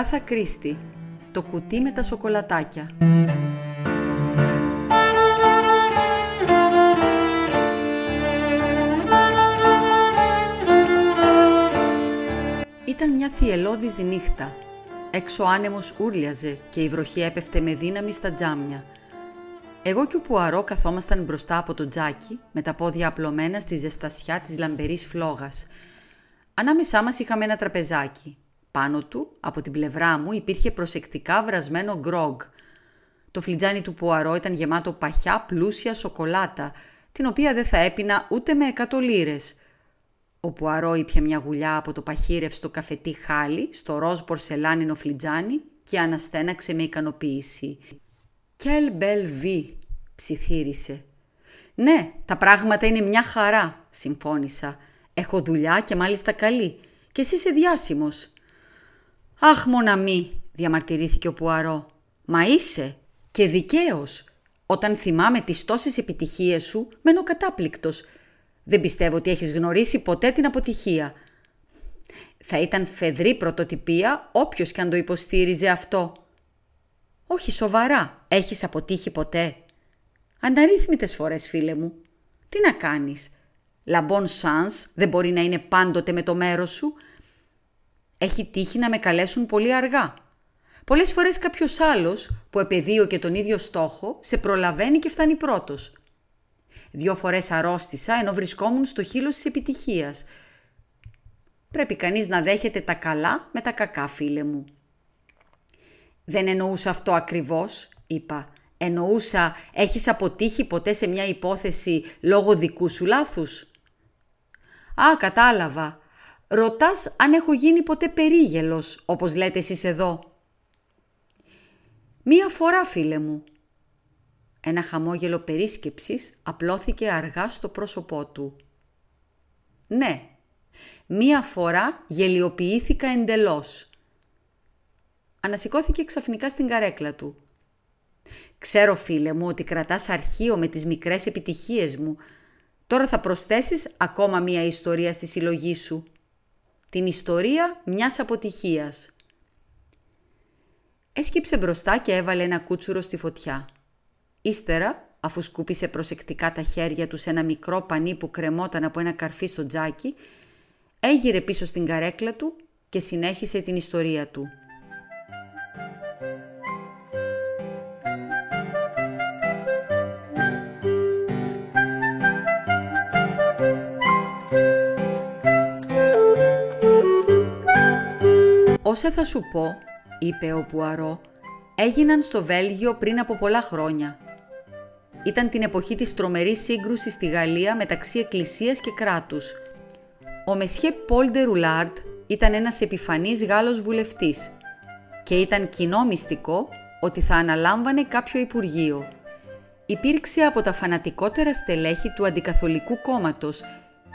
Αγκάθα Κρίστη Το κουτί με τα σοκολατάκια Ήταν μια θυελώδης νύχτα. Έξω άνεμος ούρλιαζε και η βροχή έπεφτε με δύναμη στα τζάμια. Εγώ και ο Πουαρό καθόμασταν μπροστά από το τζάκι με τα πόδια απλωμένα στη ζεστασιά της λαμπερής φλόγας. Ανάμεσά μας είχαμε ένα τραπεζάκι. Πάνω του, από την πλευρά μου, υπήρχε προσεκτικά βρασμένο γκρόγκ. Το φλιτζάνι του Πουαρό ήταν γεμάτο παχιά πλούσια σοκολάτα, την οποία δεν θα έπινα ούτε με εκατό λίρες. Ο Πουαρό ήπιε μια γουλιά από το παχύρευστο καφετί χάλι στο ροζ πορσελάνινο φλιτζάνι και αναστέναξε με ικανοποίηση. «Quelle belle vie», ψιθύρισε. «Ναι, τα πράγματα είναι μια χαρά», συμφώνησα. «Έχω δουλειά και μάλιστα καλή. Και εσύ είσαι διάσημος». «Αχ, μοναμή», διαμαρτυρήθηκε ο Πουαρό. «Μα είσαι και δικαίως. Όταν θυμάμαι τις τόσες επιτυχίες σου, μένω κατάπληκτος. Δεν πιστεύω ότι έχεις γνωρίσει ποτέ την αποτυχία. Θα ήταν φεδρή πρωτοτυπία όποιος και αν το υποστήριζε αυτό. Όχι σοβαρά, έχεις αποτύχει ποτέ. Αναρρύθμιτες φορές φίλε μου. Τι να κάνεις. Λαμπόν σανς δεν μπορεί να είναι πάντοτε με το μέρος σου. Έχει τύχει να με καλέσουν πολύ αργά. Πολλές φορές κάποιος άλλος που επαιδείω και τον ίδιο στόχο σε προλαβαίνει και φτάνει πρώτος. Δύο φορές αρρώστησα ενώ βρισκόμουν στο χείλος της επιτυχίας. Πρέπει κανείς να δέχεται τα καλά με τα κακά φίλε μου. Δεν εννοούσα αυτό ακριβώς, είπα. Εννοούσα έχεις αποτύχει ποτέ σε μια υπόθεση λόγω δικού σου λάθους; Α, κατάλαβα. Ρωτάς αν έχω γίνει ποτέ περίγελος, όπως λέτε εσείς εδώ. Μία φορά, φίλε μου. Ένα χαμόγελο περίσκεψης απλώθηκε αργά στο πρόσωπό του. Ναι, μία φορά γελιοποιήθηκα εντελώς. Ανασηκώθηκε ξαφνικά στην καρέκλα του. Ξέρω φίλε μου ότι κρατάς αρχείο με τις μικρές επιτυχίες μου. Τώρα θα προσθέσεις ακόμα μία ιστορία στη συλλογή σου. Την ιστορία μιας αποτυχίας. Έσκυψε μπροστά και έβαλε ένα κούτσουρο στη φωτιά. Ύστερα, αφού σκούπισε προσεκτικά τα χέρια του σε ένα μικρό πανί που κρεμόταν από ένα καρφί στο τζάκι, έγειρε πίσω στην καρέκλα του και συνέχισε την ιστορία του. «Όσα θα σου πω», είπε ο Πουαρό, «έγιναν στο Βέλγιο πριν από πολλά χρόνια. Ήταν την εποχή της τρομερής σύγκρουσης στη Γαλλία μεταξύ εκκλησίας και κράτους. Ο Μεσιέ Πολ Ντερουλάρντ ήταν ένας επιφανής Γάλλος βουλευτής και ήταν κοινό μυστικό ότι θα αναλάμβανε κάποιο υπουργείο. Υπήρξε από τα φανατικότερα στελέχη του αντικαθολικού κόμματος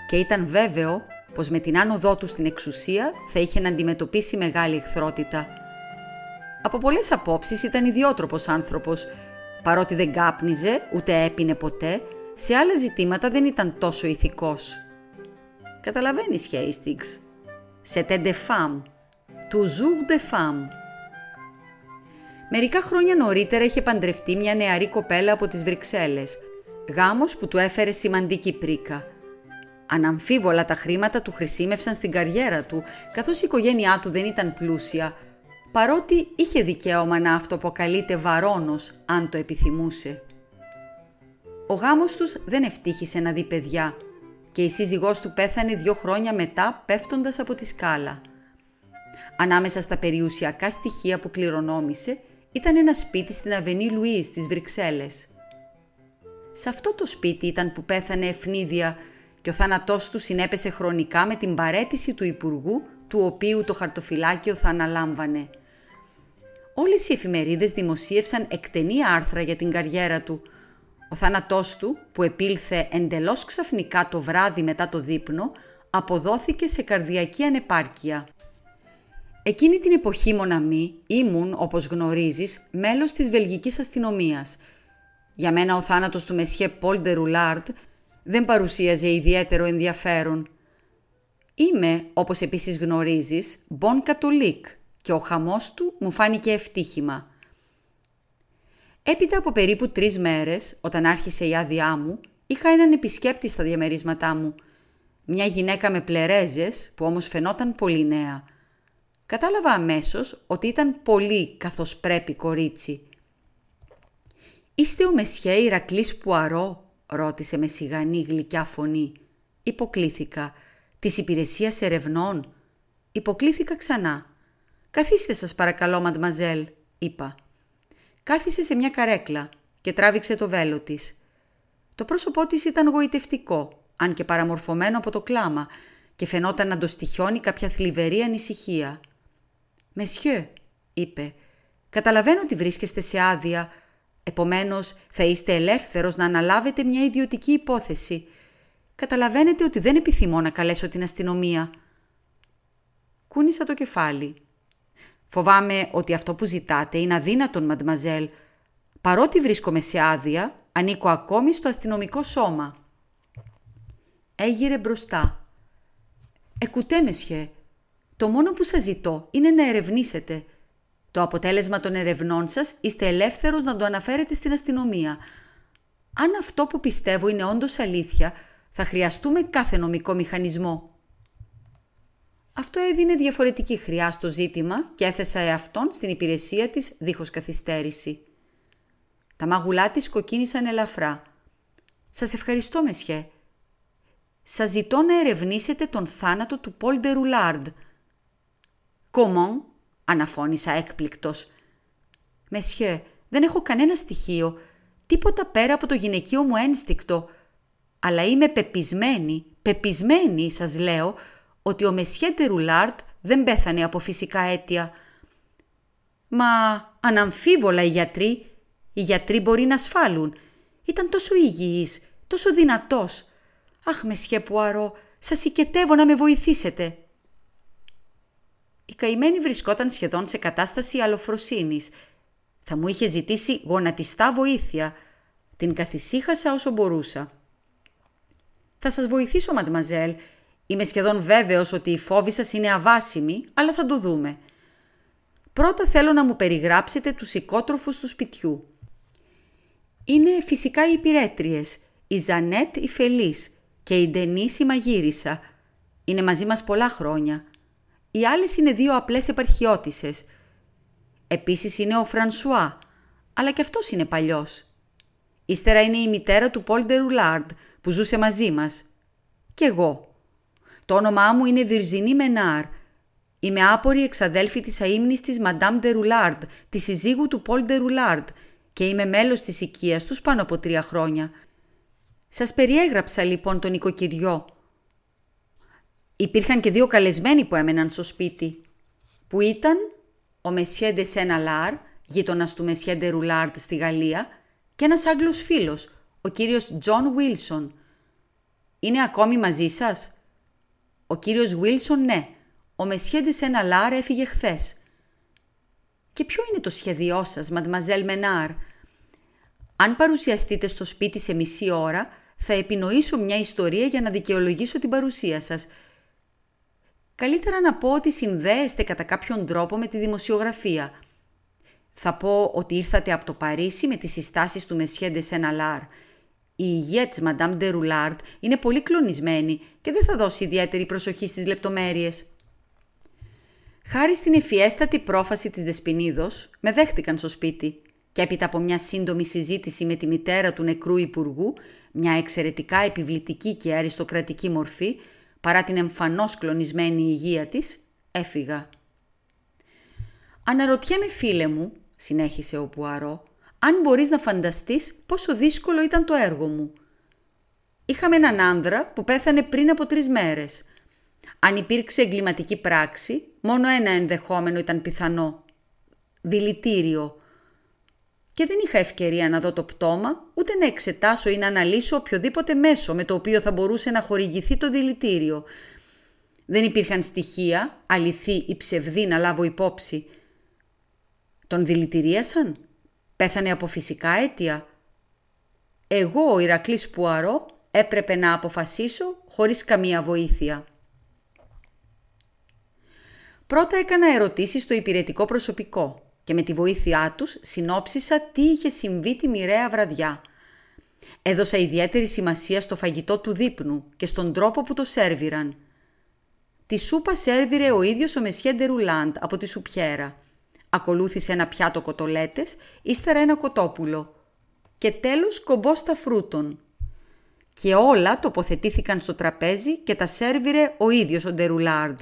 και ήταν βέβαιο πως με την άνοδό του στην εξουσία θα είχε να αντιμετωπίσει μεγάλη εχθρότητα. Από πολλές απόψεις ήταν ιδιότροπος άνθρωπος Παρότι δεν κάπνιζε, ούτε έπινε ποτέ, σε άλλα ζητήματα δεν ήταν τόσο ηθικός. Καταλαβαίνεις, Hastings. C'était des femmes. Toujours des femmes. Μερικά χρόνια νωρίτερα είχε παντρευτεί μια νεαρή κοπέλα από τις Βρυξέλλες, γάμος που του έφερε σημαντική πρίκα. Αναμφίβολα τα χρήματα του χρησιμεύσαν στην καριέρα του, καθώς η οικογένειά του δεν ήταν πλούσια, παρότι είχε δικαίωμα να αυτοποκαλείται βαρόνος αν το επιθυμούσε. Ο γάμος τους δεν ευτύχησε να δει παιδιά και η σύζυγός του πέθανε δύο χρόνια μετά πέφτοντας από τη σκάλα. Ανάμεσα στα περιουσιακά στοιχεία που κληρονόμησε ήταν ένα σπίτι στην Αβενή Λουίς στις Βρυξέλλες. Σε αυτό το σπίτι ήταν που πέθανε ευνίδια και ο θάνατός του συνέπεσε χρονικά με την παρέτηση του Υπουργού του οποίου το χαρτοφυλάκιο θα αναλάμβανε – όλες οι εφημερίδες δημοσίευσαν εκτενή άρθρα για την καριέρα του. Ο θάνατός του, που επήλθε εντελώς ξαφνικά το βράδυ μετά το δείπνο, αποδόθηκε σε καρδιακή ανεπάρκεια. Εκείνη την εποχή μοναμή ήμουν, όπως γνωρίζεις, μέλος της βελγικής αστυνομίας. Για μένα ο θάνατος του Μεσιέ Πολ Ντερουλάρντ δεν παρουσίαζε ιδιαίτερο ενδιαφέρον. Είμαι, όπως επίσης γνωρίζεις, μπον κατολίκ και ο χαμός του μου φάνηκε ευτύχημα. Έπειτα από περίπου τρεις μέρες, όταν άρχισε η άδειά μου, είχα έναν επισκέπτη στα διαμερίσματά μου. Μια γυναίκα με πλερέζες, που όμως φαινόταν πολύ νέα. Κατάλαβα αμέσως ότι ήταν πολύ καθώς πρέπει κορίτσι. «Είστε ο Μεσιέ Ηρακλής Πουαρό» ρώτησε με σιγανή γλυκιά φωνή. Υποκλήθηκα. «Της υπηρεσίας ερευνών» Υποκλήθηκα ξανά. «Καθίστε σας παρακαλώ, μαντμαζέλ», είπα. Κάθισε σε μια καρέκλα και τράβηξε το βέλο της. Το πρόσωπό της ήταν γοητευτικό, αν και παραμορφωμένο από το κλάμα και φαινόταν να το στοιχιώνει κάποια θλιβερή ανησυχία. «Μεσιέ», είπε, «καταλαβαίνω ότι βρίσκεστε σε άδεια, επομένως θα είστε ελεύθερος να αναλάβετε μια ιδιωτική υπόθεση. Καταλαβαίνετε ότι δεν επιθυμώ να καλέσω την αστυνομία». Κούνησα το κεφάλι. Φοβάμαι ότι αυτό που ζητάτε είναι αδύνατον, μαντμαζέλ. Παρότι βρίσκομαι σε άδεια, ανήκω ακόμη στο αστυνομικό σώμα. Έγειρε μπροστά. Εκουτέ, μεσχέ. Το μόνο που σας ζητώ είναι να ερευνήσετε. Το αποτέλεσμα των ερευνών σας είστε ελεύθερος να το αναφέρετε στην αστυνομία. Αν αυτό που πιστεύω είναι όντως αλήθεια, θα χρειαστούμε κάθε νομικό μηχανισμό. Αυτό έδινε διαφορετική χρειά στο ζήτημα και έθεσα εαυτόν στην υπηρεσία της δίχως καθυστέρηση. Τα μαγουλά της κοκκίνησαν ελαφρά. «Σας ευχαριστώ, Μεσιέ. Σας ζητώ να ερευνήσετε τον θάνατο του Πολ Ντερουλάρντ». «Κομόν» αναφώνησα έκπληκτος. «Μεσιέ, δεν έχω κανένα στοιχείο, τίποτα πέρα από το γυναικείο μου ένστικτο, αλλά είμαι πεπισμένη, πεπισμένη σας λέω, ότι ο Μεσιέ Ντερουλάρντ δεν πέθανε από φυσικά αίτια. Μα αναμφίβολα οι γιατροί, οι γιατροί μπορεί να ασφάλουν. Ήταν τόσο υγιής, τόσο δυνατός. Αχ, Μεσιέ Πουαρό, σας οικετεύω να με βοηθήσετε. Η καημένη βρισκόταν σχεδόν σε κατάσταση αλοφροσύνης. Θα μου είχε ζητήσει γονατιστά βοήθεια. Την καθησύχασα όσο μπορούσα. «Θα σας βοηθήσω, μαντμαζέλ. Είμαι σχεδόν βέβαιος ότι η φόβη σας είναι αβάσιμη, αλλά θα το δούμε. Πρώτα θέλω να μου περιγράψετε τους οικότροφους του σπιτιού. Είναι φυσικά οι υπηρέτριες, η Ζανέτ η Φελής και η Ντενής η Μαγείρισα. Είναι μαζί μας πολλά χρόνια. Οι άλλες είναι δύο απλές επαρχιώτισες. Επίσης είναι ο Φρανσουά, αλλά και αυτός είναι παλιός. Ύστερα είναι η μητέρα του Πολ Ντερουλάρντ που ζούσε μαζί μας. Και εγώ. Το όνομά μου είναι Βιρζινή Μενάρ. Είμαι άπορη εξαδέλφη της αείμνης της Μαντάμ Ντερουλάρντ, της συζύγου του Πολ Ντερουλάρντ και είμαι μέλος της οικίας τους πάνω από τρία χρόνια. Σας περιέγραψα λοιπόν τον νοικοκυριό Υπήρχαν και δύο καλεσμένοι που έμεναν στο σπίτι, που ήταν ο Μεσιέ Ντε Σέναλάρ, γείτονας του Μεσιέ Ντε Ρουλάρτ στη Γαλλία, και ένας Άγγλος φίλος, ο κύριος Τζον Βίλσον. Είναι ακόμη μαζί σας; Ο κύριος Βίλσον ναι, ο Μεσιέ Ντε Σέναλάρ έφυγε χθες. Και ποιο είναι το σχέδιό σας, Μαντμαζέλ Μενάρ; Αν παρουσιαστείτε στο σπίτι σε μισή ώρα, θα επινοήσω μια ιστορία για να δικαιολογήσω την παρουσία σας – Καλύτερα να πω ότι συνδέεστε κατά κάποιον τρόπο με τη δημοσιογραφία. Θα πω ότι ήρθατε από το Παρίσι με τις συστάσεις του Μεσιέ Ντε Σεναλάρ. Η υγεία της Μαντάμ Ντε Ρουλάρτ είναι πολύ κλονισμένη και δεν θα δώσει ιδιαίτερη προσοχή στις λεπτομέρειες. Χάρη στην ευφιέστατη πρόφαση της Δεσποινίδος, με δέχτηκαν στο σπίτι και έπειτα από μια σύντομη συζήτηση με τη μητέρα του νεκρού υπουργού, μια εξαιρετικά επιβλητική και αριστοκρατική μορφή, παρά την εμφανώς κλονισμένη υγεία της, έφυγα. «Αναρωτιέμαι φίλε μου», συνέχισε ο Πουαρό, «αν μπορείς να φανταστείς πόσο δύσκολο ήταν το έργο μου. Είχαμε έναν άνδρα που πέθανε πριν από τρεις μέρες. Αν υπήρξε εγκληματική πράξη, μόνο ένα ενδεχόμενο ήταν πιθανό. Δηλητήριο, και δεν είχα ευκαιρία να δω το πτώμα, ούτε να εξετάσω ή να αναλύσω οποιοδήποτε μέσο με το οποίο θα μπορούσε να χορηγηθεί το δηλητήριο. Δεν υπήρχαν στοιχεία, αληθή ή ψευδή να λάβω υπόψη. Τον δηλητηρίασαν, πέθανε από φυσικά αίτια; Εγώ, ο Ηρακλής Πουαρό, έπρεπε να αποφασίσω χωρίς καμία βοήθεια. Πρώτα έκανα ερωτήσεις στο υπηρετικό προσωπικό και με τη βοήθειά τους συνόψισα τι είχε συμβεί τη μοιραία βραδιά. Έδωσα ιδιαίτερη σημασία στο φαγητό του δείπνου και στον τρόπο που το σέρβιραν. Τη σούπα σέρβιρε ο ίδιος ο Μεσιέ Ρουλάντ από τη σουπιέρα. Ακολούθησε ένα πιάτο κοτολέτες, ύστερα ένα κοτόπουλο. Και τέλος κομπόστα φρούτων. Και όλα τοποθετήθηκαν στο τραπέζι και τα σέρβιρε ο ίδιος ο Ντερουλάρντ.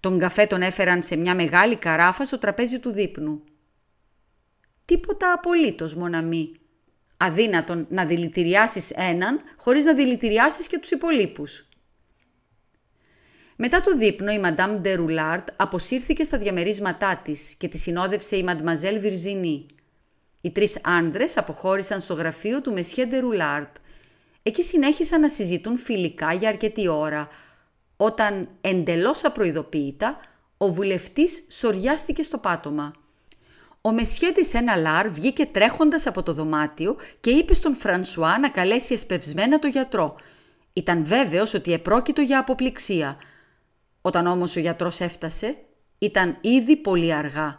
Τον καφέ τον έφεραν σε μια μεγάλη καράφα στο τραπέζι του δείπνου. Τίποτα απολύτως, μοναμή. Αδύνατον να δηλητηριάσεις έναν χωρίς να δηλητηριάσεις και τους υπολείπους. Μετά το δείπνο η Μαντάμ Ντερουλάρντ αποσύρθηκε στα διαμερίσματά της και τη συνόδευσε η Μαντμαζέλ Βιρζινή. Οι τρεις άντρες αποχώρησαν στο γραφείο του Μεσιέ Ντερουλάρντ. Εκεί συνέχισαν να συζητούν φιλικά για αρκετή ώρα, όταν εντελώς απροειδοποίητα ο βουλευτής σοριάστηκε στο πάτωμα. Ο Μεσιέ της ένα λάρ βγήκε τρέχοντας από το δωμάτιο και είπε στον Φρανσουά να καλέσει εσπευσμένα το γιατρό. Ήταν βέβαιος ότι επρόκειτο για αποπληξία. Όταν όμως ο γιατρός έφτασε, ήταν ήδη πολύ αργά.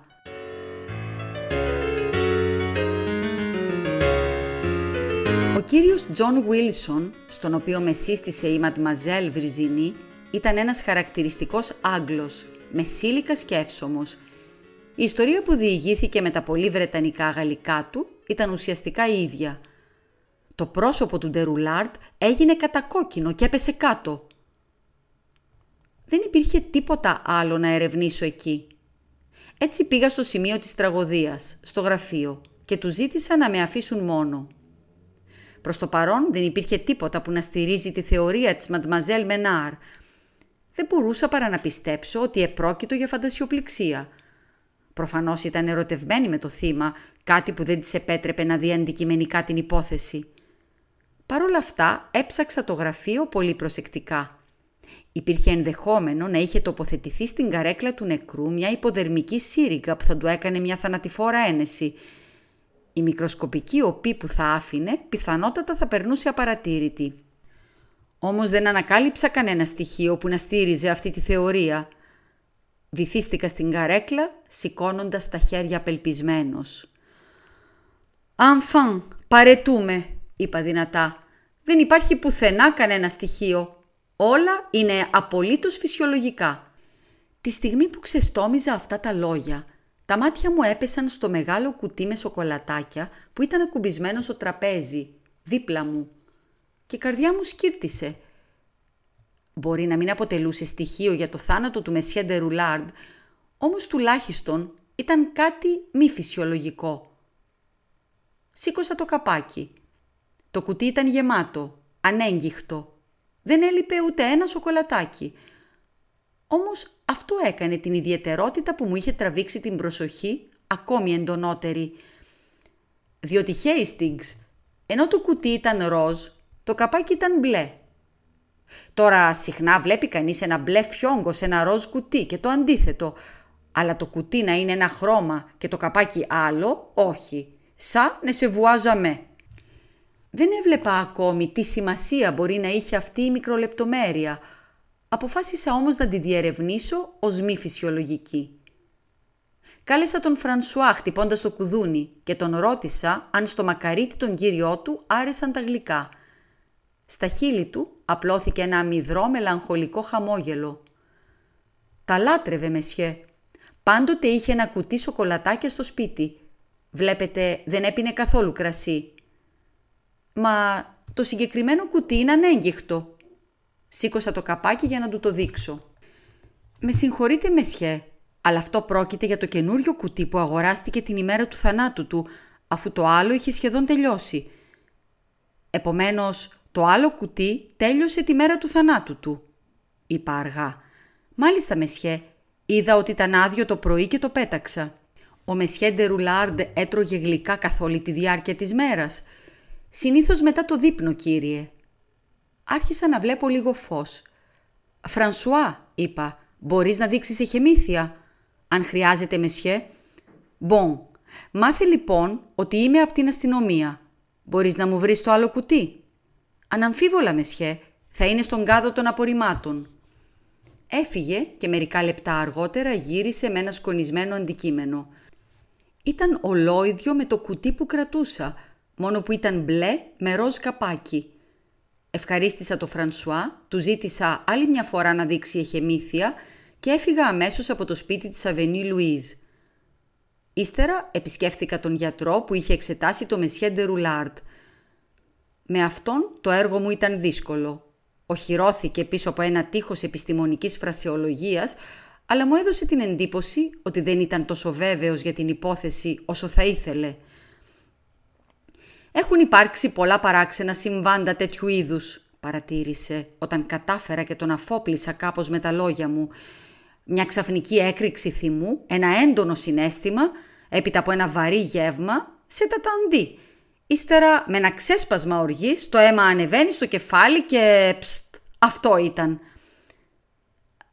Ο κύριος Τζον Βίλσον, στον οποίο με σύστησε η Μαντμαζέλ Βιρζινί, ήταν ένας χαρακτηριστικός Άγγλος, μεσήλικας και Η ιστορία που διηγήθηκε με τα πολύ βρετανικά γαλλικά του ήταν ουσιαστικά η ίδια. Το πρόσωπο του Ντερουλάρτ έγινε κατακόκκινο και έπεσε κάτω. Δεν υπήρχε τίποτα άλλο να ερευνήσω εκεί. Έτσι πήγα στο σημείο της τραγωδίας, στο γραφείο, και του ζήτησα να με αφήσουν μόνο. Προς το παρόν δεν υπήρχε τίποτα που να στηρίζει τη θεωρία της Μαντμαζέλ Μενάρ, δεν μπορούσα παρά να πιστέψω ότι επρόκειτο για φαντασιοπληξία. Προφανώς ήταν ερωτευμένη με το θύμα, κάτι που δεν της επέτρεπε να δει αντικειμενικά την υπόθεση. Παρ' όλα αυτά έψαξα το γραφείο πολύ προσεκτικά. Υπήρχε ενδεχόμενο να είχε τοποθετηθεί στην καρέκλα του νεκρού μια υποδερμική σύριγγα που θα του έκανε μια θανατηφόρα ένεση. Η μικροσκοπική οπή που θα άφηνε πιθανότατα θα περνούσε απαρατήρητη. Όμως δεν ανακάλυψα κανένα στοιχείο που να στήριζε αυτή τη θεωρία. Βυθίστηκα στην καρέκλα, σηκώνοντας τα χέρια απελπισμένος. «Αμφαν, παρετούμε», είπα δυνατά. «Δεν υπάρχει πουθενά κανένα στοιχείο. Όλα είναι απολύτως φυσιολογικά». Τη στιγμή που ξεστόμιζα αυτά τα λόγια, τα μάτια μου έπεσαν στο μεγάλο κουτί με σοκολατάκια που ήταν ακουμπισμένο στο τραπέζι, δίπλα μου και η καρδιά μου σκύρτησε. Μπορεί να μην αποτελούσε στοιχείο για το θάνατο του Μεσιέ Ντερουλάρντ, όμως τουλάχιστον ήταν κάτι μη φυσιολογικό. Σήκωσα το καπάκι. Το κουτί ήταν γεμάτο, ανέγγιχτο. Δεν έλειπε ούτε ένα σοκολατάκι. Όμως αυτό έκανε την ιδιαιτερότητα που μου είχε τραβήξει την προσοχή ακόμη εντονότερη. Διότι Hastings, ενώ το κουτί ήταν ροζ, το καπάκι ήταν μπλε. Τώρα συχνά βλέπει κανείς ένα μπλε φιόγκο σε ένα ροζ κουτί και το αντίθετο. Αλλά το κουτί να είναι ένα χρώμα και το καπάκι άλλο, όχι. Σα να σε βουάζαμε. Δεν έβλεπα ακόμη τι σημασία μπορεί να είχε αυτή η μικρολεπτομέρεια. Αποφάσισα όμως να τη διερευνήσω ως μη φυσιολογική. Κάλεσα τον Φρανσουά χτυπώντας το κουδούνι και τον ρώτησα αν στο μακαρίτι τον κύριό του άρεσαν τα γλυκά – στα χείλη του απλώθηκε ένα αμυδρό μελαγχολικό χαμόγελο. Τα λάτρευε, μεσιέ. Πάντοτε είχε ένα κουτί σοκολατάκια στο σπίτι. Βλέπετε, δεν έπινε καθόλου κρασί. Μα το συγκεκριμένο κουτί είναι ανέγγιχτο. Σήκωσα το καπάκι για να του το δείξω. Με συγχωρείτε, μεσιέ, αλλά αυτό πρόκειται για το καινούριο κουτί που αγοράστηκε την ημέρα του θανάτου του, αφού το άλλο είχε σχεδόν τελειώσει. Επομένως, το άλλο κουτί τέλειωσε τη μέρα του θανάτου του, είπα αργά. Μάλιστα, Μεσιέ, είδα ότι ήταν άδειο το πρωί και το πέταξα. Ο Μεσιέ Ντερουλάρντ έτρωγε γλυκά καθ' όλη τη διάρκεια της μέρας. Συνήθως μετά το δείπνο, κύριε. Άρχισα να βλέπω λίγο φως. «Φρανσουά», είπα, «μπορείς να δείξεις εχεμήθεια, αν χρειάζεται, Μεσιέ». «Μπον, μάθε λοιπόν ότι είμαι από την αστυνομία. Μπορείς να μου βρεις το άλλο κουτί». Αναμφίβολα, Μεσιέ, θα είναι στον κάδο των απορριμμάτων. Έφυγε και μερικά λεπτά αργότερα γύρισε με ένα σκονισμένο αντικείμενο. Ήταν ολόιδιο με το κουτί που κρατούσα, μόνο που ήταν μπλε με ροζ καπάκι. Ευχαρίστησα το Φρανσουά, του ζήτησα άλλη μια φορά να δείξει εχεμήθεια και έφυγα αμέσως από το σπίτι της Αβενή Λουίζ. Ύστερα επισκέφθηκα τον γιατρό που είχε εξετάσει το Μεσιέντε Ρουλάρτ. Με αυτόν το έργο μου ήταν δύσκολο. Οχυρώθηκε πίσω από ένα τείχος επιστημονικής φρασεολογίας, αλλά μου έδωσε την εντύπωση ότι δεν ήταν τόσο βέβαιος για την υπόθεση όσο θα ήθελε. «Έχουν υπάρξει πολλά παράξενα συμβάντα τέτοιου είδους», παρατήρησε, όταν κατάφερα και τον αφόπλησα κάπως με τα λόγια μου. Μια ξαφνική έκρηξη θυμού, ένα έντονο συνέστημα, έπειτα από ένα βαρύ γεύμα, σε ταταντή. Ύστερα με ένα ξέσπασμα οργής, το αίμα ανεβαίνει στο κεφάλι και ψτ, αυτό ήταν.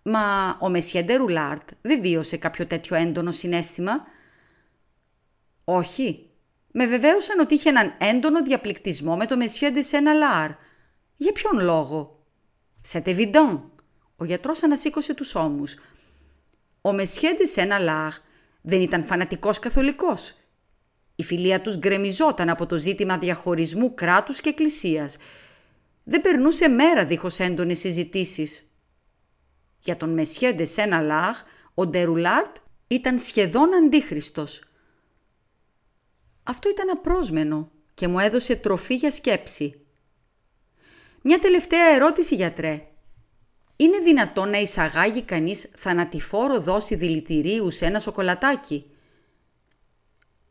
Μα ο Μεσιέντε Ρουλάρτ δεν βίωσε κάποιο τέτοιο έντονο συνέστημα; Όχι. Με βεβαίωσαν ότι είχε έναν έντονο διαπληκτισμό με το Μεσιέντε Σέναλάρ. Για ποιον λόγο; Σε τεβιντόν. Ο γιατρός ανασήκωσε τους ώμους. Ο Μεσιέντε Σέναλάρ δεν ήταν φανατικός καθολικός. Η φιλία τους γκρεμιζόταν από το ζήτημα διαχωρισμού κράτους και εκκλησίας. Δεν περνούσε μέρα δίχως έντονες συζητήσεις. Για τον Μεσιέ Ντεσένα Λάχ, ο Ντερουλάρτ ήταν σχεδόν αντίχριστος. Αυτό ήταν απρόσμενο και μου έδωσε τροφή για σκέψη. Μια τελευταία ερώτηση, γιατρέ. Είναι δυνατόν να εισαγάγει κανείς θανατηφόρο δόση δηλητηρίου σε ένα σοκολατάκι;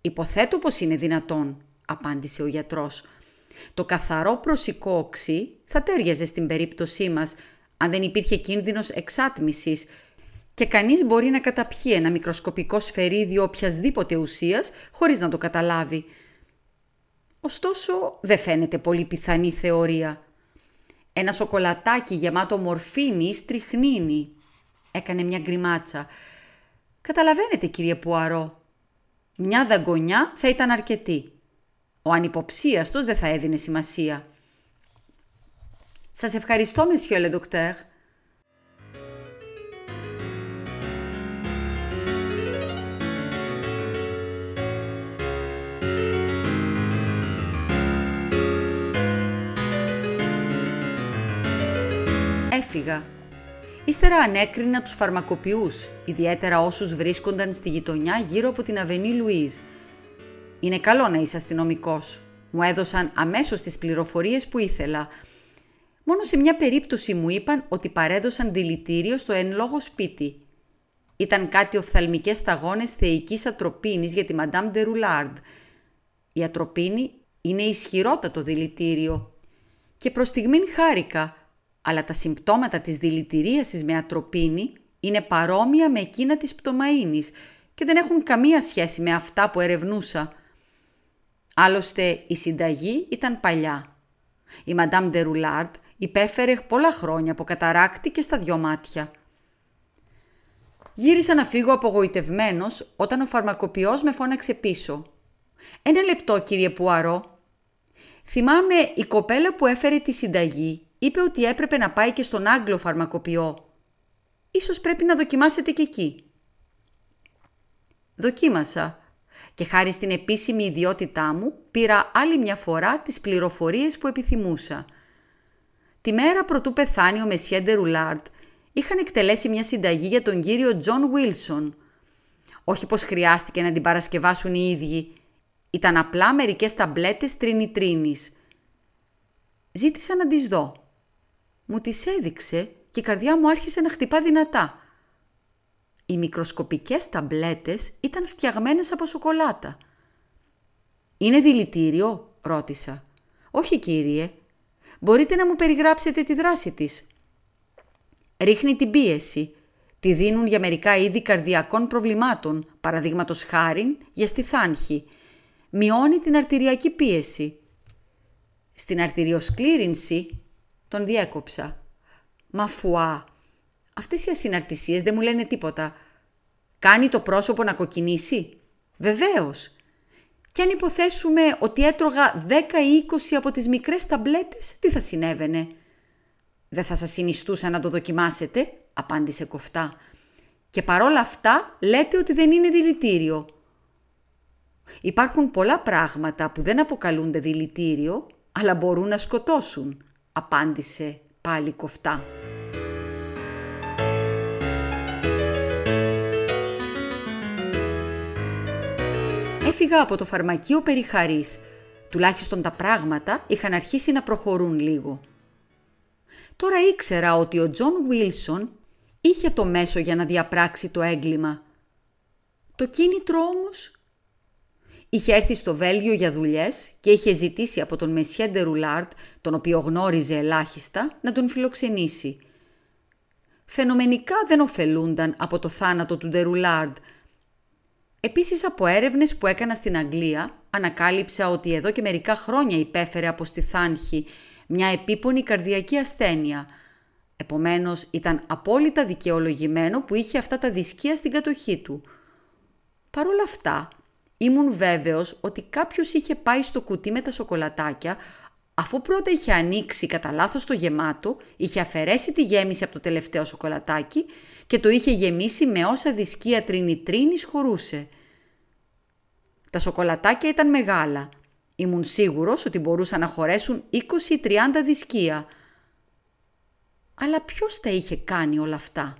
«Υποθέτω πως είναι δυνατόν», απάντησε ο γιατρός. «Το καθαρό προσικό οξύ θα τέριαζε στην περίπτωσή μας αν δεν υπήρχε κίνδυνος εξάτμισης και κανείς μπορεί να καταπιεί ένα μικροσκοπικό σφαιρίδιο οποιασδήποτε ουσίας χωρίς να το καταλάβει. Ωστόσο, δεν φαίνεται πολύ πιθανή θεωρία. Ένα σοκολατάκι γεμάτο μορφίνη ή στριχνίνη. Έκανε μια γκριμάτσα. Καταλαβαίνετε κύριε Πουαρό. Μια δαγκονιά θα ήταν αρκετή. Ο ανυποψίαστος δεν θα έδινε σημασία. Σας ευχαριστώ, Monsieur le Docteur. Έφυγα. Ύστερα ανέκρινα τους φαρμακοποιούς, ιδιαίτερα όσους βρίσκονταν στη γειτονιά γύρω από την Αβενή Λουίζ. «Είναι καλό να είσαι αστυνομικός. Μου έδωσαν αμέσως τις πληροφορίες που ήθελα, Μόνο σε μια περίπτωση μου είπαν ότι παρέδωσαν δηλητήριο στο εν λόγω σπίτι. Ήταν κάτι οφθαλμικές σταγόνες θεϊκής ατροπίνης για τη Madame de Roulard. Η ατροπίνη είναι ισχυρότατο δηλητήριο. Και προς στιγμήν χάρηκα, αλλά τα συμπτώματα της δηλητηρίασης με ατροπίνη είναι παρόμοια με εκείνα της πτωμαΐνης και δεν έχουν καμία σχέση με αυτά που ερευνούσα. Άλλωστε η συνταγή ήταν παλιά. Η Madame de Roulard υπέφερε πολλά χρόνια από καταράκτη και στα δυο μάτια. Γύρισα να φύγω απογοητευμένος όταν ο φαρμακοποιός με φώναξε πίσω. «Ένα λεπτό κύριε Πουαρό». Θυμάμαι η κοπέλα που έφερε τη συνταγή είπε ότι έπρεπε να πάει και στον Άγγλο φαρμακοποιό. Ίσως πρέπει να δοκιμάσετε και εκεί. Δοκίμασα και χάρη στην επίσημη ιδιότητά μου πήρα άλλη μια φορά τις πληροφορίες που επιθυμούσα – Τη μέρα προτού πεθάνει ο Μεσιέ Ντε Ρουλάρτ, είχαν εκτελέσει μια συνταγή για τον κύριο Τζον Βίλσον. Όχι πως χρειάστηκε να την παρασκευάσουν οι ίδιοι. Ήταν απλά μερικές ταμπλέτες τρινιτρίνης. Ζήτησα να τις δω. Μου τις έδειξε και η καρδιά μου άρχισε να χτυπά δυνατά. Οι μικροσκοπικές ταμπλέτες ήταν φτιαγμένες από σοκολάτα. «Είναι δηλητήριο» ρώτησα. «Όχι κύριε, Μπορείτε να μου περιγράψετε τη δράση της. Ρίχνει την πίεση. Τη δίνουν για μερικά είδη καρδιακών προβλημάτων, παραδείγματος χάριν για στιθάνχη. Μειώνει την αρτηριακή πίεση. Στην αρτηριοσκλήρινση τον διέκοψα. Μα φουά, αυτές οι ασυναρτησίες δεν μου λένε τίποτα. Κάνει το πρόσωπο να κοκκινήσει; Βεβαίως. Και αν υποθέσουμε ότι έτρωγα 10 ή 20 από τις μικρές ταμπλέτες, τι θα συνέβαινε; Δεν θα σας συνιστούσα να το δοκιμάσετε, απάντησε κοφτά. «Και παρόλα αυτά λέτε ότι δεν είναι δηλητήριο». «Υπάρχουν πολλά πράγματα που δεν αποκαλούνται δηλητήριο, αλλά μπορούν να σκοτώσουν», απάντησε πάλι κοφτά. Έφυγα από το φαρμακείο περιχαρής. Τουλάχιστον τα πράγματα είχαν αρχίσει να προχωρούν λίγο. Τώρα ήξερα ότι ο Τζον Βίλσον είχε το μέσο για να διαπράξει το έγκλημα. Το κίνητρο όμως... Είχε έρθει στο Βέλγιο για δουλειές και είχε ζητήσει από τον Μεσιέ Ντερουλάρτ, τον οποίο γνώριζε ελάχιστα, να τον φιλοξενήσει. Φαινομενικά δεν ωφελούνταν από το θάνατο του Ντερουλάρτ, Επίσης από έρευνες που έκανα στην Αγγλία ανακάλυψα ότι εδώ και μερικά χρόνια υπέφερε από στη Θάνχη μια επίπονη καρδιακή ασθένεια. Επομένως ήταν απόλυτα δικαιολογημένο που είχε αυτά τα δισκία στην κατοχή του. Παρ' όλα αυτά ήμουν βέβαιος ότι κάποιος είχε πάει στο κουτί με τα σοκολατάκια αφού πρώτα είχε ανοίξει κατά λάθος το γεμάτο, είχε αφαιρέσει τη γέμιση από το τελευταίο σοκολατάκι και το είχε γεμίσει με όσα δισκία τρινιτρίνης χωρούσε. Τα σοκολατάκια ήταν μεγάλα. Ήμουν σίγουρος ότι μπορούσαν να χωρέσουν 20 ή 30 δισκία. Αλλά ποιος τα είχε κάνει όλα αυτά;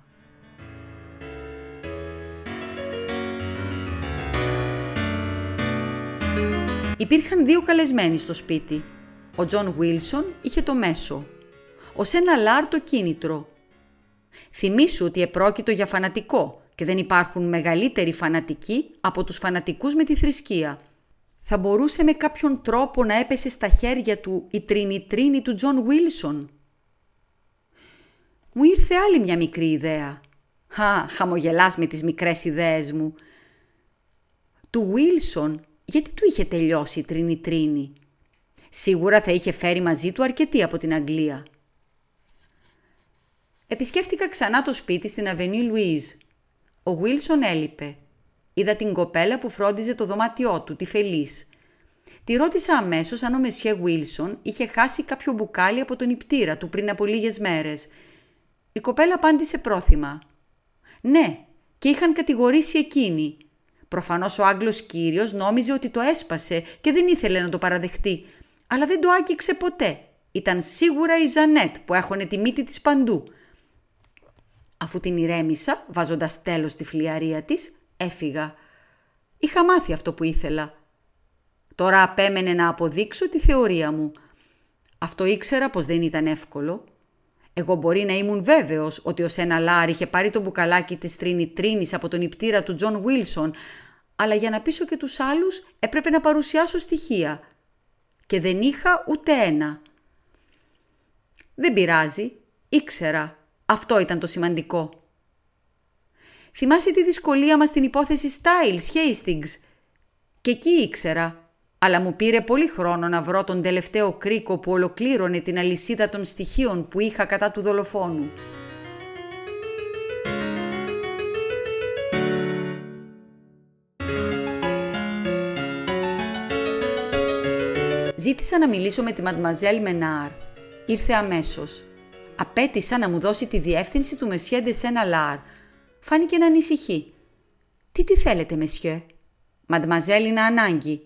Υπήρχαν δύο καλεσμένοι στο σπίτι. Ο Τζον Βίλσον είχε το μέσο. Ο Σένα Λάρ το κίνητρο. Θυμήσου ότι επρόκειτο για φανατικό και δεν υπάρχουν μεγαλύτεροι φανατικοί από τους φανατικούς με τη θρησκεία. Θα μπορούσε με κάποιον τρόπο να έπεσε στα χέρια του η τρινιτρίνη του Τζον Βίλσον. Μου ήρθε άλλη μια μικρή ιδέα. «Α, χαμογελάς με τις μικρές ιδέες μου». Του Βίλσον γιατί του είχε τελειώσει η τρινιτρίνη. Σίγουρα θα είχε φέρει μαζί του αρκετή από την Αγγλία. Επισκέφτηκα ξανά το σπίτι στην Αβενή Λουίζ. Ο Βίλσον έλειπε. Είδα την κοπέλα που φρόντιζε το δωμάτιό του, τη Φελής. Τη ρώτησα αμέσως αν ο Μεσιέ Βίλσον είχε χάσει κάποιο μπουκάλι από τον υπτήρα του πριν από λίγες μέρες. Η κοπέλα απάντησε πρόθυμα. Ναι, και είχαν κατηγορήσει εκείνη. Προφανώς ο Άγγλος κύριος νόμιζε ότι το έσπασε και δεν ήθελε να το παραδεχτεί, αλλά δεν το άγγιξε ποτέ. Ήταν σίγουρα η Ζανέτ που έχωνε τη μύτη της παντού. Αφού την ηρέμησα, βάζοντας τέλος στη φλιαρία της, έφυγα. Είχα μάθει αυτό που ήθελα. Τώρα απέμενε να αποδείξω τη θεωρία μου. Αυτό ήξερα πως δεν ήταν εύκολο. Εγώ μπορεί να ήμουν βέβαιος ότι ο Σένα Λάρ είχε πάρει το μπουκαλάκι της τρίνη από τον νιπτήρα του Τζον Βίλσον, αλλά για να πείσω και τους άλλους έπρεπε να παρουσιάσω στοιχεία. Και δεν είχα ούτε ένα. Δεν πειράζει, ήξερα αυτό ήταν το σημαντικό. Θυμάσαι τη δυσκολία μας στην υπόθεση Styles, Hastings; Και εκεί ήξερα, αλλά μου πήρε πολύ χρόνο να βρω τον τελευταίο κρίκο που ολοκλήρωνε την αλυσίδα των στοιχείων που είχα κατά του δολοφόνου. Ζήτησα να μιλήσω με τη Μαντμαζέλ Μενάρ. Ήρθε αμέσως. Απέτησα να μου δώσει τη διεύθυνση του Μεσιέ Ντεσένα Λάρ. Φάνηκε να ανησυχεί. Τι τι θέλετε, Μεσιέ. Μαντμαζέλ είναι ανάγκη.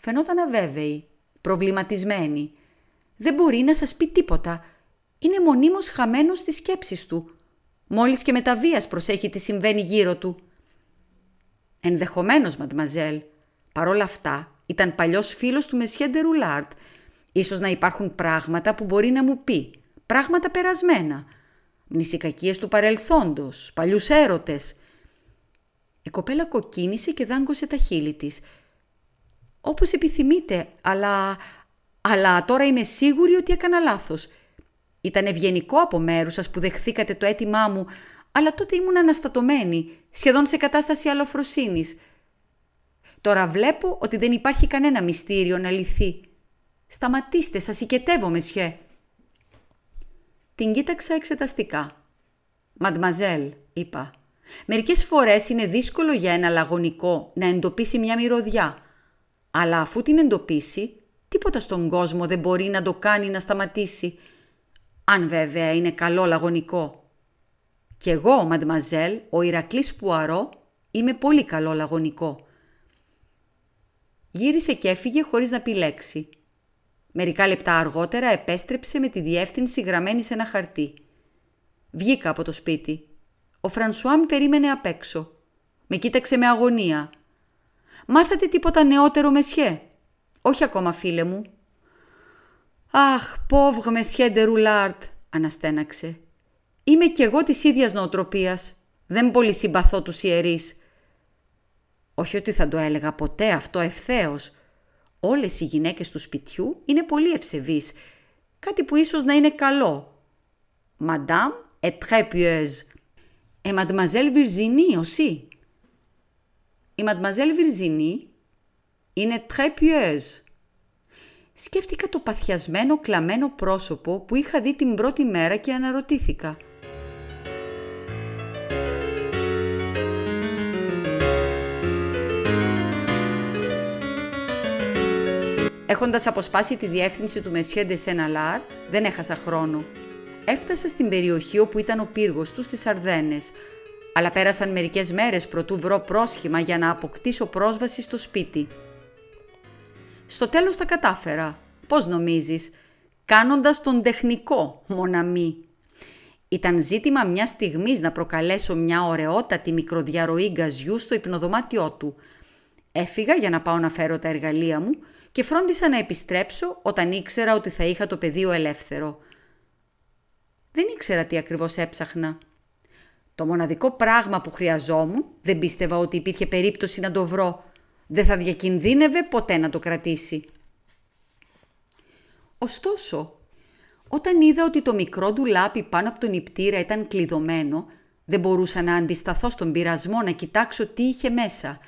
Φαινόταν αβέβαιη, προβληματισμένη. Δεν μπορεί να σας πει τίποτα. Είναι μονίμως χαμένος στις σκέψεις του. Μόλις και με τα βίας προσέχει τι συμβαίνει γύρω του. Ενδεχομένως, μαντμαζέλ. Παρόλα αυτά, ήταν παλιός φίλος του Μεσιέ Ντερουλάρτ. Ίσως να υπάρχουν πράγματα που μπορεί να μου πει πράγματα περασμένα, μνησικακίες του παρελθόντος, παλιούς έρωτες. Η κοπέλα κοκκίνησε και δάγκωσε τα χείλη της. «Όπως επιθυμείτε, αλλά... αλλά τώρα είμαι σίγουρη ότι έκανα λάθος. Ήταν ευγενικό από μέρους σας που δεχθήκατε το αίτημά μου, αλλά τότε ήμουν αναστατωμένη, σχεδόν σε κατάσταση αλλοφροσύνης. Τώρα βλέπω ότι δεν υπάρχει κανένα μυστήριο να λυθεί. Σταματήστε, σας οικετεύω, σιέ. Την κοίταξα εξεταστικά. «Μαντμαζέλ», είπα, «μερικές φορές είναι δύσκολο για ένα λαγωνικό να εντοπίσει μια μυρωδιά, αλλά αφού την εντοπίσει, τίποτα στον κόσμο δεν μπορεί να το κάνει να σταματήσει, αν βέβαια είναι καλό λαγωνικό. Κι εγώ, μαντμαζέλ, ο Ηρακλής Πουαρό, είμαι πολύ καλό λαγωνικό. Γύρισε και έφυγε χωρίς να πει λέξη. Μερικά λεπτά αργότερα επέστρεψε με τη διεύθυνση γραμμένη σε ένα χαρτί. Βγήκα από το σπίτι. Ο Φρανσουά με περίμενε απ' έξω. Με κοίταξε με αγωνία. «Μάθατε τίποτα νεότερο, Μεσιέ» «Όχι ακόμα, φίλε μου». «Αχ, πόβγ, Μεσιέ Ντερουλάρτ», αναστέναξε. «Είμαι κι εγώ της ίδιας νοοτροπίας. Δεν πολύ συμπαθώ τους ιερείς». Όχι ότι θα το έλεγα ποτέ αυτό ευθέως. Όλες οι γυναίκες του σπιτιού είναι πολύ ευσεβείς. Κάτι που ίσως να είναι καλό. «Madame est très pieuse». «Et mademoiselle Virginie aussi». Η Mademoiselle Virginie είναι très pieuse. Σκέφτηκα το παθιασμένο κλαμμένο πρόσωπο που είχα δει την πρώτη μέρα και αναρωτήθηκα. Έχοντας αποσπάσει τη διεύθυνση του Monsieur de Senalard, δεν έχασα χρόνο. Έφτασα στην περιοχή όπου ήταν ο πύργος του στις Αρδένες, αλλά πέρασαν μερικές μέρες προτού βρω πρόσχημα για να αποκτήσω πρόσβαση στο σπίτι. Στο τέλος τα κατάφερα. Πώς νομίζεις, κάνοντας τον τεχνικό, μοναμή. Ήταν ζήτημα μιας στιγμής να προκαλέσω μια ωραιότατη μικροδιαρροή γκαζιού στο υπνοδωμάτιό του. Έφυγα για να πάω να φέρω τα εργαλεία μου και φρόντισα να επιστρέψω όταν ήξερα ότι θα είχα το πεδίο ελεύθερο. Δεν ήξερα τι ακριβώς έψαχνα. Το μοναδικό πράγμα που χρειαζόμουν, δεν πίστευα ότι υπήρχε περίπτωση να το βρω. Δεν θα διακινδύνευε ποτέ να το κρατήσει. Ωστόσο, όταν είδα ότι το μικρό ντουλάπι πάνω από τον νηπτήρα ήταν κλειδωμένο, δεν μπορούσα να αντισταθώ στον πειρασμό να κοιτάξω τι είχε μέσα.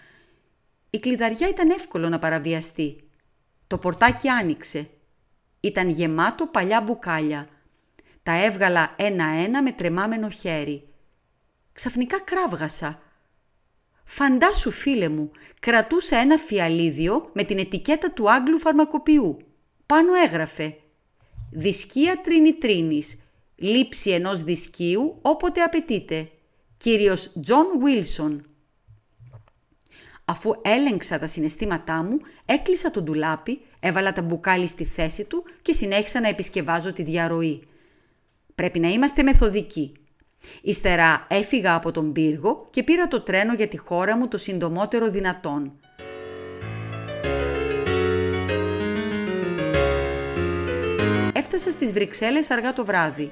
Η κλειδαριά ήταν εύκολο να παραβιαστεί. Το πορτάκι άνοιξε. Ήταν γεμάτο παλιά μπουκάλια. Τα έβγαλα ένα-ένα με τρεμάμενο χέρι. Ξαφνικά κραύγασα. Φαντάσου φίλε μου, κρατούσα ένα φιαλίδιο με την ετικέτα του Άγγλου φαρμακοποιού. Πάνω έγραφε «Δισκία τρινιτρίνης, λήψη ενός δισκίου όποτε απαιτείται. Κύριος Τζον Βίλσον». Αφού έλεγξα τα συναισθήματά μου, έκλεισα τον ντουλάπι, έβαλα τα μπουκάλι στη θέση του και συνέχισα να επισκευάζω τη διαρροή. Πρέπει να είμαστε μεθοδικοί. Ύστερα έφυγα από τον πύργο και πήρα το τρένο για τη χώρα μου το συντομότερο δυνατόν. Έφτασα στις Βρυξέλλες αργά το βράδυ.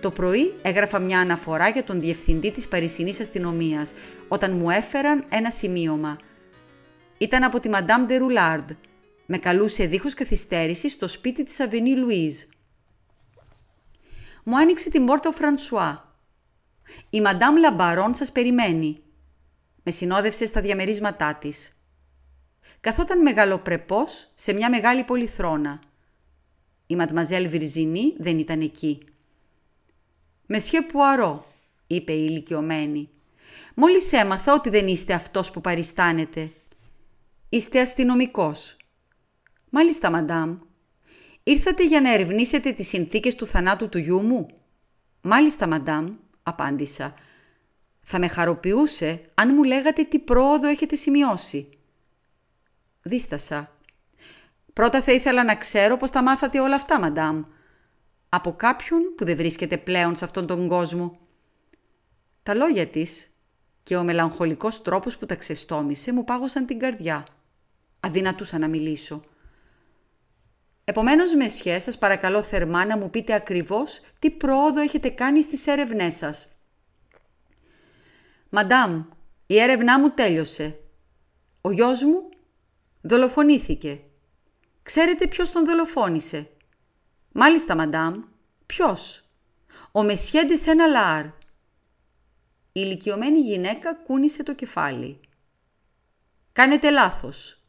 Το πρωί έγραφα μια αναφορά για τον διευθυντή της Παρισινής Αστυνομίας, όταν μου έφεραν ένα σημείωμα. Ήταν από τη Madame de Roulard. Με καλούσε δίχως καθυστέρησης στο σπίτι της Αβενή Λουίζ. Μου άνοιξε την πόρτα ο Φρανσουά. «Η Μαντάμ Λαμπαρόν σας περιμένει». Με συνόδευσες στα διαμερίσματά της. Καθόταν μεγαλοπρεπός σε μια μεγάλη πολυθρόνα. Η Ματμαζέλ Βιρζινή δεν ήταν εκεί. «Μεσιέ Πουαρό», είπε η ηλικιωμένη. «Μόλις έμαθα ότι δεν είστε αυτός που παριστάνετε. Είστε αστυνομικός». «Μάλιστα, μαντάμ. Ήρθατε για να ερευνήσετε τις συνθήκες του θανάτου του γιού μου». «Μάλιστα, μαντάμ», απάντησα. «Θα με χαροποιούσε αν μου λέγατε τι πρόοδο έχετε σημειώσει». Δίστασα. «Πρώτα θα ήθελα να ξέρω πώς τα μάθατε όλα αυτά, μαντάμ», από κάποιον που δεν βρίσκεται πλέον σε αυτόν τον κόσμο. Τα λόγια της και ο μελαγχολικός τρόπος που τα ξεστόμησε μου πάγωσαν την καρδιά. Αδυνατούσα να μιλήσω. Επομένως, Μεσιέ, σας παρακαλώ θερμά να μου πείτε ακριβώς τι πρόοδο έχετε κάνει στις έρευνές σας. Μαντάμ, η έρευνά μου τέλειωσε. Ο γιος μου δολοφονήθηκε. Ξέρετε ποιος τον δολοφόνησε; Μάλιστα, μαντάμ. Ποιος; Ο Μεσιέντε ένα λάρ. Η ηλικιωμένη γυναίκα κούνησε το κεφάλι. Κάνετε λάθος.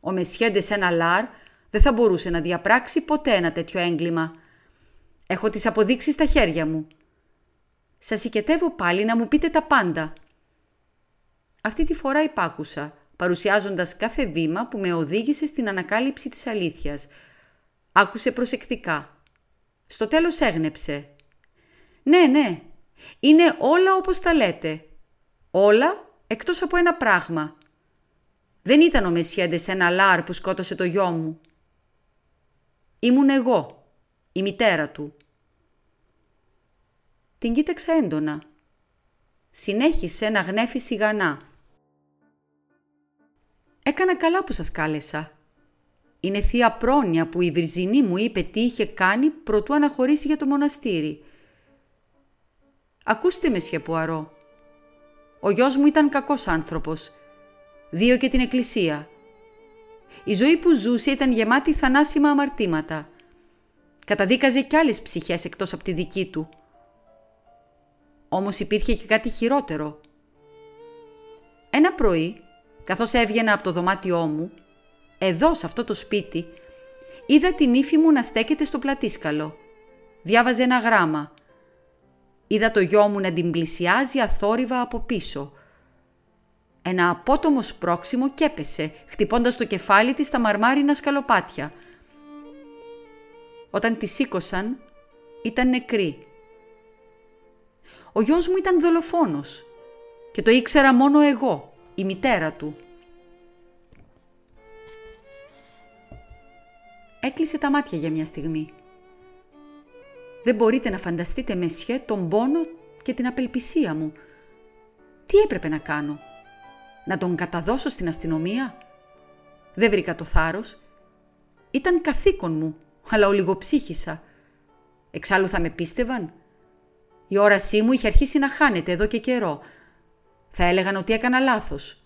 Ο Μεσιέντε ένα λάρ δεν θα μπορούσε να διαπράξει ποτέ ένα τέτοιο έγκλημα. Έχω τις αποδείξεις στα χέρια μου. Σας οικετεύω πάλι να μου πείτε τα πάντα. Αυτή τη φορά υπάκουσα, παρουσιάζοντας κάθε βήμα που με οδήγησε στην ανακάλυψη της αλήθειας – Άκουσε προσεκτικά. Στο τέλος έγνεψε. «Ναι, ναι, Είναι όλα όπως τα λέτε. Όλα εκτός από ένα πράγμα. Δεν ήταν ο Μεσιέντες ένα λάρ που σκότωσε το γιο μου. Ήμουν εγώ, η μητέρα του. Την κοίταξα έντονα. Συνέχισε να γνέφει σιγανά. Έκανα καλά που σας κάλεσα. Είναι θεία πρόνοια που η Βυρζινή μου είπε τι είχε κάνει προτού αναχωρήσει για το μοναστήρι. Ακούστε με Σχεπουαρό. Ο γιος μου ήταν κακός άνθρωπος. Δύο και την εκκλησία. Η ζωή που ζούσε ήταν γεμάτη θανάσιμα αμαρτήματα. Καταδίκαζε κι άλλες ψυχές εκτός από τη δική του. Όμως υπήρχε και κάτι χειρότερο. Ένα πρωί, καθώς έβγαινα από το δωμάτιό μου, εδώ σε αυτό το σπίτι, είδα την ύφη μου να στέκεται στο πλατήσκαλο. Διάβαζε ένα γράμμα. Είδα το γιο μου να την πλησιάζει αθόρυβα από πίσω. Ένα απότομο σπρόξιμο και έπεσε, χτυπώντας το κεφάλι της στα μαρμάρινα σκαλοπάτια. Όταν τη σήκωσαν, ήταν νεκρή. Ο γιος μου ήταν δολοφόνος και το ήξερα μόνο εγώ, η μητέρα του. Έκλεισε τα μάτια για μια στιγμή. Δεν μπορείτε να φανταστείτε με σχέ τον πόνο και την απελπισία μου. Τι έπρεπε να κάνω, να τον καταδώσω στην αστυνομία; Δεν βρήκα το θάρρος. Ήταν καθήκον μου, αλλά ολιγοψύχησα. Εξάλλου θα με πίστευαν. Η όρασή μου είχε αρχίσει να χάνεται εδώ και καιρό. Θα έλεγαν ότι έκανα λάθος.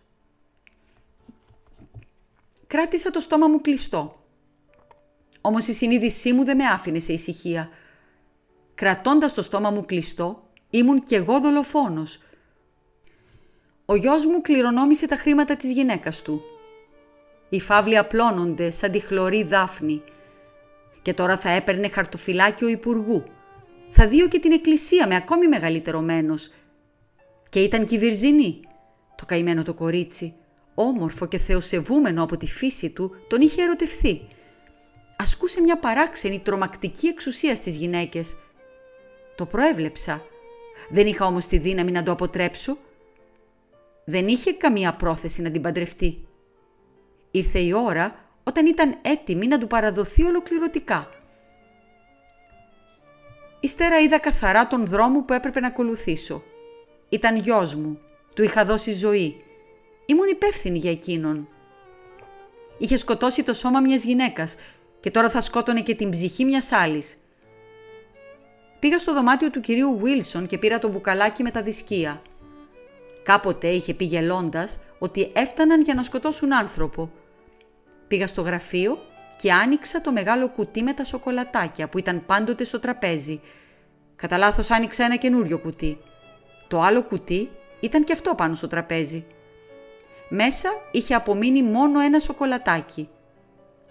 Κράτησα το στόμα μου κλειστό. Όμως η συνείδησή μου δεν με άφηνε σε ησυχία. Κρατώντας το στόμα μου κλειστό, ήμουν κι εγώ δολοφόνος. Ο γιος μου κληρονόμησε τα χρήματα της γυναίκας του. Οι φαύλοι απλώνονται σαν τη χλωρή δάφνη. Και τώρα θα έπαιρνε χαρτοφυλάκιο υπουργού. Θα δίω και την εκκλησία με ακόμη μεγαλύτερο μένος. Και ήταν και η Βυρζινή, το καημένο το κορίτσι, όμορφο και θεοσεβούμενο από τη φύση του, τον είχε ερωτευθεί ασκούσε μια παράξενη τρομακτική εξουσία στις γυναίκες. Το προέβλεψα. Δεν είχα όμως τη δύναμη να το αποτρέψω. Δεν είχε καμία πρόθεση να την παντρευτεί. Ήρθε η ώρα όταν ήταν έτοιμη να του παραδοθεί ολοκληρωτικά. Ύστερα είδα καθαρά τον δρόμο που έπρεπε να ακολουθήσω. Ήταν γιος μου. Του είχα δώσει ζωή. Ήμουν υπεύθυνη για εκείνον. Είχε σκοτώσει το σώμα μιας γυναίκας και τώρα θα σκότωνε και την ψυχή μιας άλλης. Πήγα στο δωμάτιο του κυρίου Βίλσον και πήρα το μπουκαλάκι με τα δισκία. Κάποτε είχε πει γελώντας ότι έφταναν για να σκοτώσουν άνθρωπο. Πήγα στο γραφείο και άνοιξα το μεγάλο κουτί με τα σοκολατάκια που ήταν πάντοτε στο τραπέζι. Κατά λάθος άνοιξα ένα καινούριο κουτί. Το άλλο κουτί ήταν και αυτό πάνω στο τραπέζι. Μέσα είχε απομείνει μόνο ένα σοκολατάκι.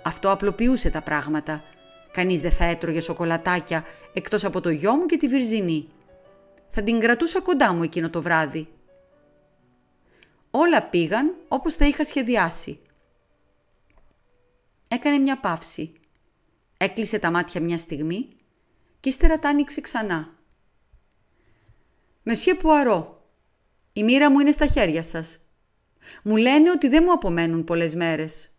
Αυτό απλοποιούσε τα πράγματα. Κανείς δεν θα έτρωγε σοκολατάκια εκτός από το γιο μου και τη Βυρζινή. Θα την κρατούσα κοντά μου εκείνο το βράδυ. Όλα πήγαν όπως τα είχα σχεδιάσει. Έκανε μια παύση. Έκλεισε τα μάτια μια στιγμή και ύστερα τα άνοιξε ξανά. «Μεσιέ Πουαρό, η μοίρα μου είναι στα χέρια σας. Μου λένε ότι δεν μου απομένουν πολλές μέρες.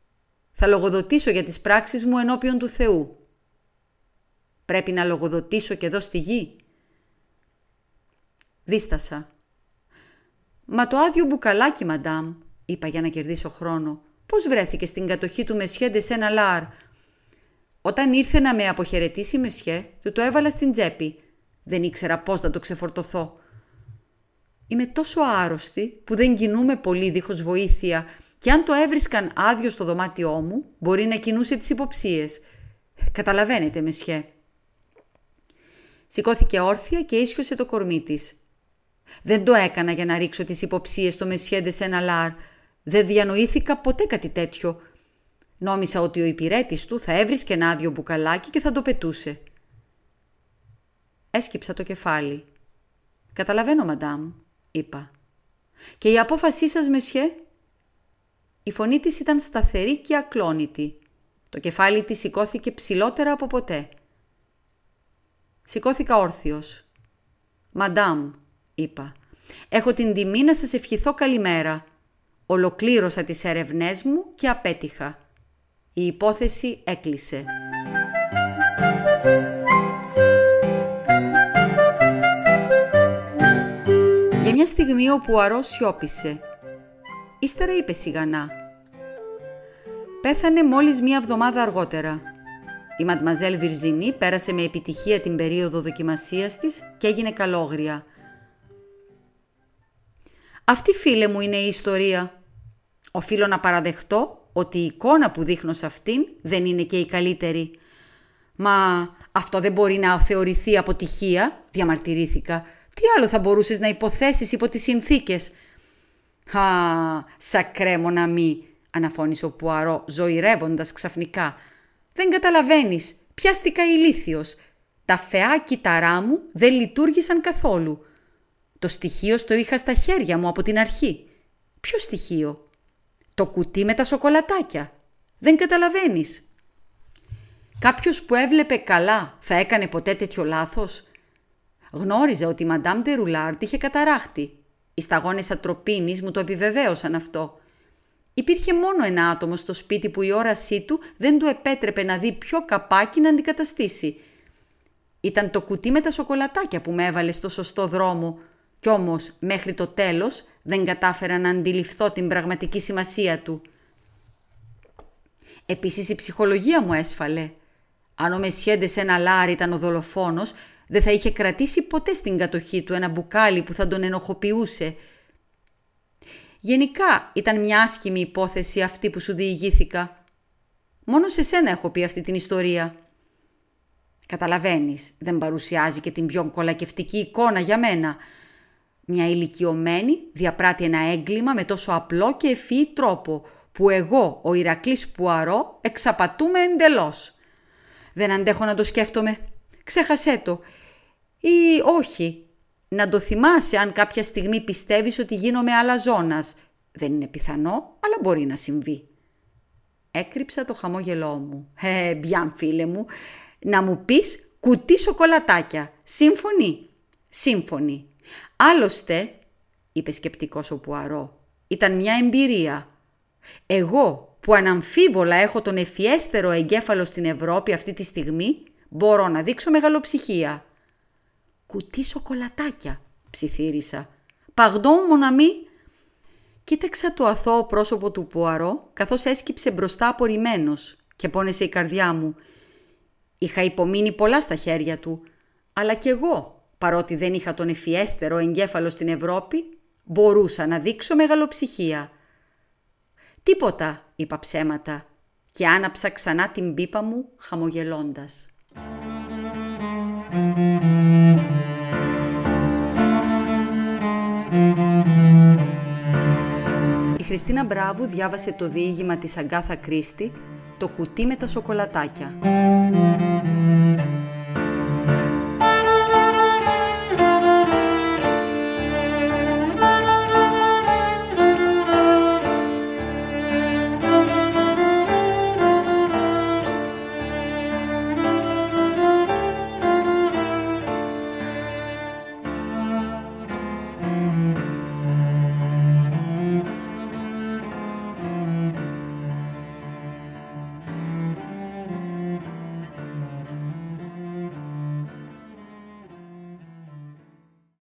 Θα λογοδοτήσω για τις πράξεις μου ενώπιον του Θεού. Πρέπει να λογοδοτήσω και εδώ στη γη. Δίστασα. «Μα το άδειο μπουκαλάκι, μαντάμ», είπα για να κερδίσω χρόνο. «Πώς βρέθηκε στην κατοχή του Μεσιέ σε ένα λάρ». Όταν ήρθε να με αποχαιρετήσει Μεσιέ, του το έβαλα στην τσέπη. Δεν ήξερα πώς να το ξεφορτωθώ. Είμαι τόσο άρρωστη που δεν κινούμε πολύ δίχως βοήθεια και αν το έβρισκαν άδειο στο δωμάτιό μου, μπορεί να κινούσε τις υποψίες. Καταλαβαίνετε, Μεσιέ. Σηκώθηκε όρθια και ίσιοσε το κορμί της. Δεν το έκανα για να ρίξω τις υποψίες στο Μεσιέντε σε ένα λάρ. Δεν διανοήθηκα ποτέ κάτι τέτοιο. Νόμισα ότι ο υπηρέτης του θα έβρισκε ένα άδειο μπουκαλάκι και θα το πετούσε. Έσκυψα το κεφάλι. «Καταλαβαίνω, μαντάμ», είπα. «Και η απόφασή σας, Μεσιέ, η φωνή της ήταν σταθερή και ακλόνητη. Το κεφάλι της σηκώθηκε ψηλότερα από ποτέ. Σηκώθηκα όρθιος. «Μαντάμ», είπα. «Έχω την τιμή να σας ευχηθώ καλημέρα. Ολοκλήρωσα τις ερευνές μου και απέτυχα. Η υπόθεση έκλεισε». Για μια στιγμή ο Πουαρό σιώπησε. Ύστερα είπε σιγανά. Πέθανε μόλις μία εβδομάδα αργότερα. Η Μαντμαζέλ Βιρζινή πέρασε με επιτυχία την περίοδο δοκιμασίας της και έγινε καλόγρια. Αυτή φίλε μου είναι η ιστορία. Οφείλω να παραδεχτώ ότι η εικόνα που δείχνω σε αυτήν δεν είναι και η καλύτερη. Μα αυτό δεν μπορεί να θεωρηθεί αποτυχία, διαμαρτυρήθηκα. Τι άλλο θα μπορούσες να υποθέσεις υπό τις συνθήκες; «Α, σακρέ μη», αναφώνησε ο Πουαρό ζωηρεύοντας ξαφνικά. «Δεν καταλαβαίνεις, πιάστηκα ηλίθιος. Τα φαιά κύτταρά μου δεν λειτουργήσαν καθόλου. Το στοιχείο στο είχα στα χέρια μου από την αρχή. Ποιο στοιχείο; Το κουτί με τα σοκολατάκια. Δεν καταλαβαίνεις. Κάποιος που έβλεπε καλά θα έκανε ποτέ τέτοιο λάθος; Γνώριζε ότι η Μαντάμ Τερουλάρτ είχε καταράχτη. Οι σταγόνες ατροπίνης μου το επιβεβαίωσαν αυτό. Υπήρχε μόνο ένα άτομο στο σπίτι που η όρασή του δεν του επέτρεπε να δει ποιο καπάκι να αντικαταστήσει. Ήταν το κουτί με τα σοκολατάκια που με έβαλε στο σωστό δρόμο κι όμως μέχρι το τέλος δεν κατάφερα να αντιληφθώ την πραγματική σημασία του. Επίσης η ψυχολογία μου έσφαλε. Αν ο Μεσιέντε ένα λάρι ήταν ο δολοφόνος, δεν θα είχε κρατήσει ποτέ στην κατοχή του ένα μπουκάλι που θα τον ενοχοποιούσε. Γενικά ήταν μια άσχημη υπόθεση αυτή που σου διηγήθηκα. Μόνο σε σένα έχω πει αυτή την ιστορία. Καταλαβαίνεις, δεν παρουσιάζει και την πιο κολακευτική εικόνα για μένα. Μια ηλικιωμένη διαπράττει ένα έγκλημα με τόσο απλό και ευφυή τρόπο που εγώ, ο Ηρακλής Πουαρό, εξαπατούμε εντελώς. Δεν αντέχω να το σκέφτομαι. Ξέχασέ το. Ή όχι. Να το θυμάσαι αν κάποια στιγμή πιστεύεις ότι γίνομαι αλαζόνας. Δεν είναι πιθανό, αλλά μπορεί να συμβεί. Έκρυψα το χαμόγελό μου. Ε, μπιάν φίλε μου, να μου πεις κουτί σοκολατάκια. Σύμφωνη. Σύμφωνη. Άλλωστε, είπε σκεπτικός ο Πουαρό, ήταν μια εμπειρία. Εγώ που αναμφίβολα έχω τον ευφιέστερο εγκέφαλο στην Ευρώπη αυτή τη στιγμή, μπορώ να δείξω μεγαλοψυχία. «Κουτί σοκολατάκια», ψιθύρισα. «Παγδόν μοναμή». Κοίταξα το αθώο πρόσωπο του Πουαρό, καθώς έσκυψε μπροστά απορριμμένος και πόνεσε η καρδιά μου. Είχα υπομείνει πολλά στα χέρια του, αλλά κι εγώ, παρότι δεν είχα τον ευφιέστερο εγκέφαλο στην Ευρώπη, μπορούσα να δείξω μεγαλοψυχία. «Τίποτα», είπα ψέματα και άναψα ξανά την πίπα μου χαμογελώντας. Η Χριστίνα Μπράβου διάβασε το διήγημα της Αγκάθα Κρίστη «Το κουτί με τα σοκολατάκια».